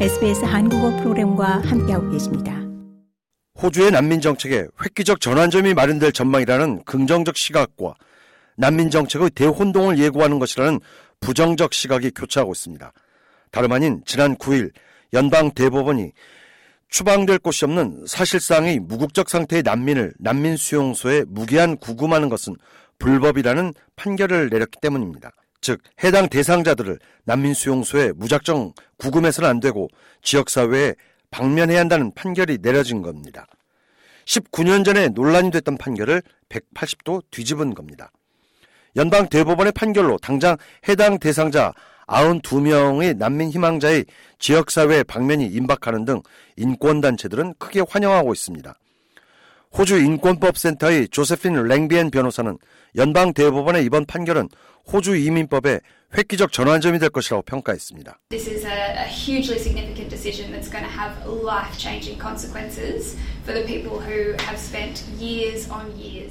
SBS 한국어 프로그램과 함께하고 계십니다. 호주의 난민 정책에 획기적 전환점이 마련될 전망이라는 긍정적 시각과 난민 정책의 대혼동을 예고하는 것이라는 부정적 시각이 교차하고 있습니다. 다름 아닌 지난 9일 연방 대법원이 추방될 곳이 없는 사실상의 무국적 상태의 난민을 난민 수용소에 무기한 구금하는 것은 불법이라는 판결을 내렸기 때문입니다. 즉 해당 대상자들을 난민 수용소에 무작정 구금해서는 안 되고 지역 사회에 방면해야 한다는 판결이 내려진 겁니다. 19년 전에 논란이 됐던 판결을 180도 뒤집은 겁니다. 연방 대법원의 판결로 당장 해당 대상자 92명의 난민 희망자의 지역사회 방면이 임박하는 등 인권단체들은 크게 환영하고 있습니다. 호주 인권법센터의 조세핀 랭비엔 변호사는 연방 대법원의 이번 판결은 호주 이민법의 획기적 전환점이 될 것이라고 평가했습니다. This is a, hugely significant decision that's going to have life-changing consequences for the people who have spent years on years.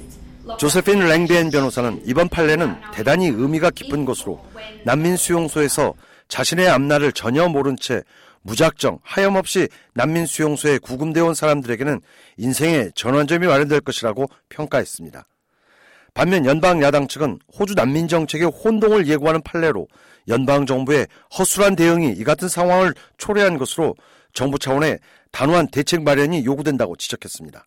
조세핀 랭비엔 변호사는 이번 판례는 대단히 의미가 깊은 것으로 난민 수용소에서 자신의 앞날을 전혀 모른 채 무작정 하염없이 난민 수용소에 구금되어 온 사람들에게는 인생의 전환점이 마련될 것이라고 평가했습니다. 반면 연방 야당 측은 호주 난민 정책의 혼동을 예고하는 판례로 연방 정부의 허술한 대응이 이 같은 상황을 초래한 것으로 정부 차원의 단호한 대책 마련이 요구된다고 지적했습니다.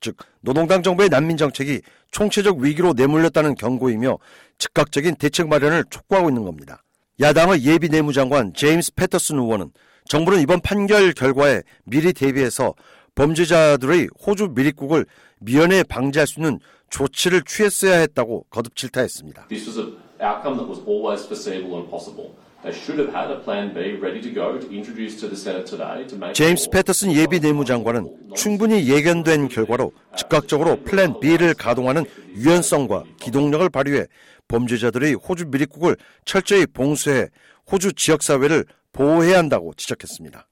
즉 노동당 정부의 난민 정책이 총체적 위기로 내몰렸다는 경고이며 즉각적인 대책 마련을 촉구하고 있는 겁니다. 야당의 예비 내무장관 제임스 패터슨 의원은 정부는 이번 판결 결과에 미리 대비해서 범죄자들의 호주 미립국을 미연에 방지할 수 있는 조치를 취했어야 했다고 거듭 질타했습니다. This was an outcome that was always foreseeable and possible. They should have had a plan B ready to go to introduce to the Senate today to make 제임스 패터슨 예비 내무장관은 충분히 예견된 결과로 즉각적으로 플랜 B를 가동하는 유연성과 기동력을 발휘해 범죄자들의 호주 미립국을 철저히 봉쇄해 호주 지역사회를 보호해야 한다고 지적했습니다.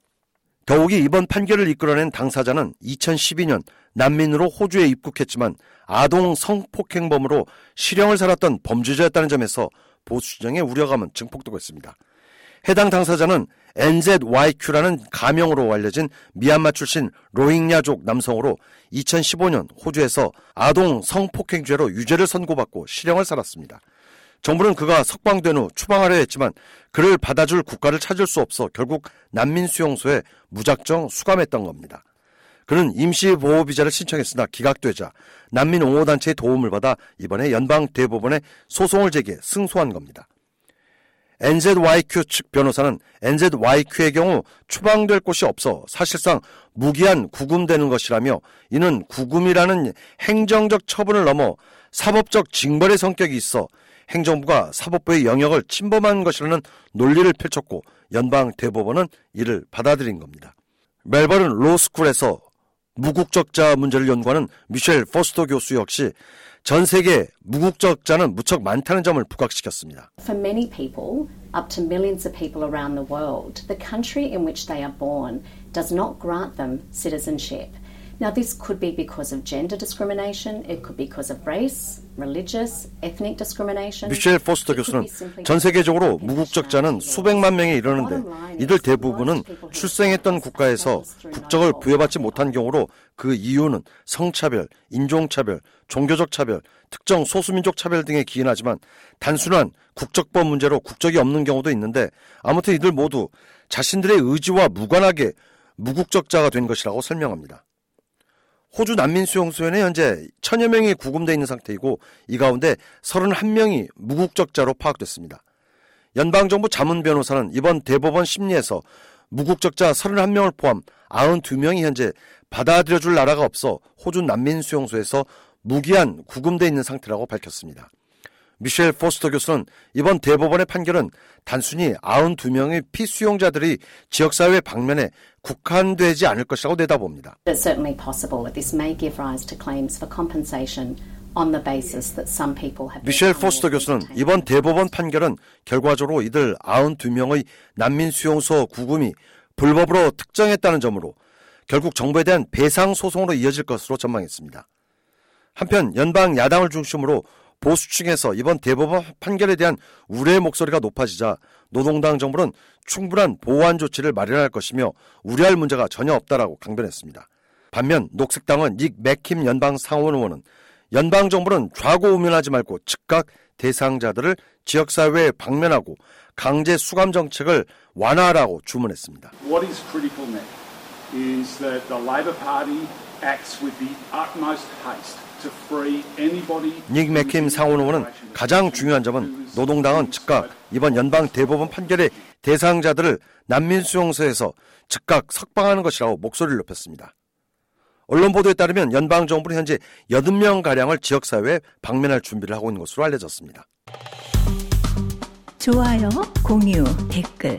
더욱이 이번 판결을 이끌어낸 당사자는 2012년 난민으로 호주에 입국했지만 아동 성폭행범으로 실형을 살았던 범죄자였다는 점에서 보수주장의 우려감은 증폭되고 있습니다. 해당 당사자는 NZYQ라는 가명으로 알려진 미얀마 출신 로힝야족 남성으로 2015년 호주에서 아동 성폭행죄로 유죄를 선고받고 실형을 살았습니다. 정부는 그가 석방된 후 추방하려 했지만 그를 받아줄 국가를 찾을 수 없어 결국 난민 수용소에 무작정 수감했던 겁니다. 그는 임시보호비자를 신청했으나 기각되자 난민 옹호단체의 도움을 받아 이번에 연방 대법원에 소송을 제기해 승소한 겁니다. NZYQ 측 변호사는 NZYQ의 경우 추방될 곳이 없어 사실상 무기한 구금되는 것이라며 이는 구금이라는 행정적 처분을 넘어 사법적 징벌의 성격이 있어 행정부가 사법부의 영역을 침범한 것이라는 논리를 펼쳤고 연방 대법원은 이를 받아들인 겁니다. 멜버른 로스쿨에서 무국적자 문제를 연구하는 미셸 포스터 교수 역시 전 세계 무국적자는 무척 많다는 점을 부각시켰습니다. For many people, up to millions of people around the world, the country in which they are born does not grant them citizenship. Now, this could be because of gender discrimination, it could be because of race, religious, ethnic discrimination. 미셸 포스터 교수는 전 세계적으로 무국적자는 수백만 명에 이르는데 이들 대부분은 출생했던 국가에서 국적을 부여받지 못한 경우로 그 이유는 성차별, 인종차별, 종교적 차별, 특정 소수민족 차별 등에 기인하지만 단순한 국적법 문제로 국적이 없는 경우도 있는데 아무튼 이들 모두 자신들의 의지와 무관하게 무국적자가 된 것이라고 설명합니다. 호주 난민 수용소에는 현재 천여 명이 구금되어 있는 상태이고 이 가운데 31명이 무국적자로 파악됐습니다. 연방정부 자문 변호사는 이번 대법원 심리에서 무국적자 31명을 포함 92명이 현재 받아들여줄 나라가 없어 호주 난민 수용소에서 무기한 구금되어 있는 상태라고 밝혔습니다. 미셸 포스터 교수는 이번 대법원의 판결은 단순히 92명의 피수용자들이 지역사회 방면에 국한되지 않을 것이라고 내다봅니다. It's certainly possible that this may give rise to claims for compensation 미셸 포스터 교수는 이번 대법원 판결은 결과적으로 이들 92명의 난민 수용소 구금이 불법으로 특정했다는 점으로 결국 정부에 대한 배상 소송으로 이어질 것으로 전망했습니다. 한편 연방 야당을 중심으로 보수층에서 이번 대법원 판결에 대한 우려의 목소리가 높아지자 노동당 정부는 충분한 보완 조치를 마련할 것이며 우려할 문제가 전혀 없다라고 강변했습니다. 반면 녹색당은 닉 맥킴 연방 상원 의원은 연방 정부는 좌고우면하지 말고 즉각 대상자들을 지역사회에 방면하고 강제 수감 정책을 완화하라고 주문했습니다. What is critical now is that the Labor Party acts with the utmost haste to free anybody. 닉 맥킴 상원 의원은 가장 중요한 점은 노동당은 즉각 이번 연방 대법원 판결의 대상자들을 난민 수용소에서 즉각 석방하는 것이라고 목소리를 높였습니다. 언론 보도에 따르면 연방 정부는 현재 80명 가량을 지역 사회에 방면할 준비를 하고 있는 것으로 알려졌습니다. 좋아요, 공유, 댓글,